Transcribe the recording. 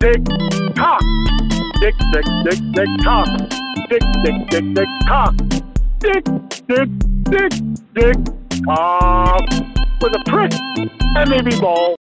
Dick cock, dick dick dick dick cock, dick dick dick dick cock, dick dick dick dick cock. With a prick and maybe ball.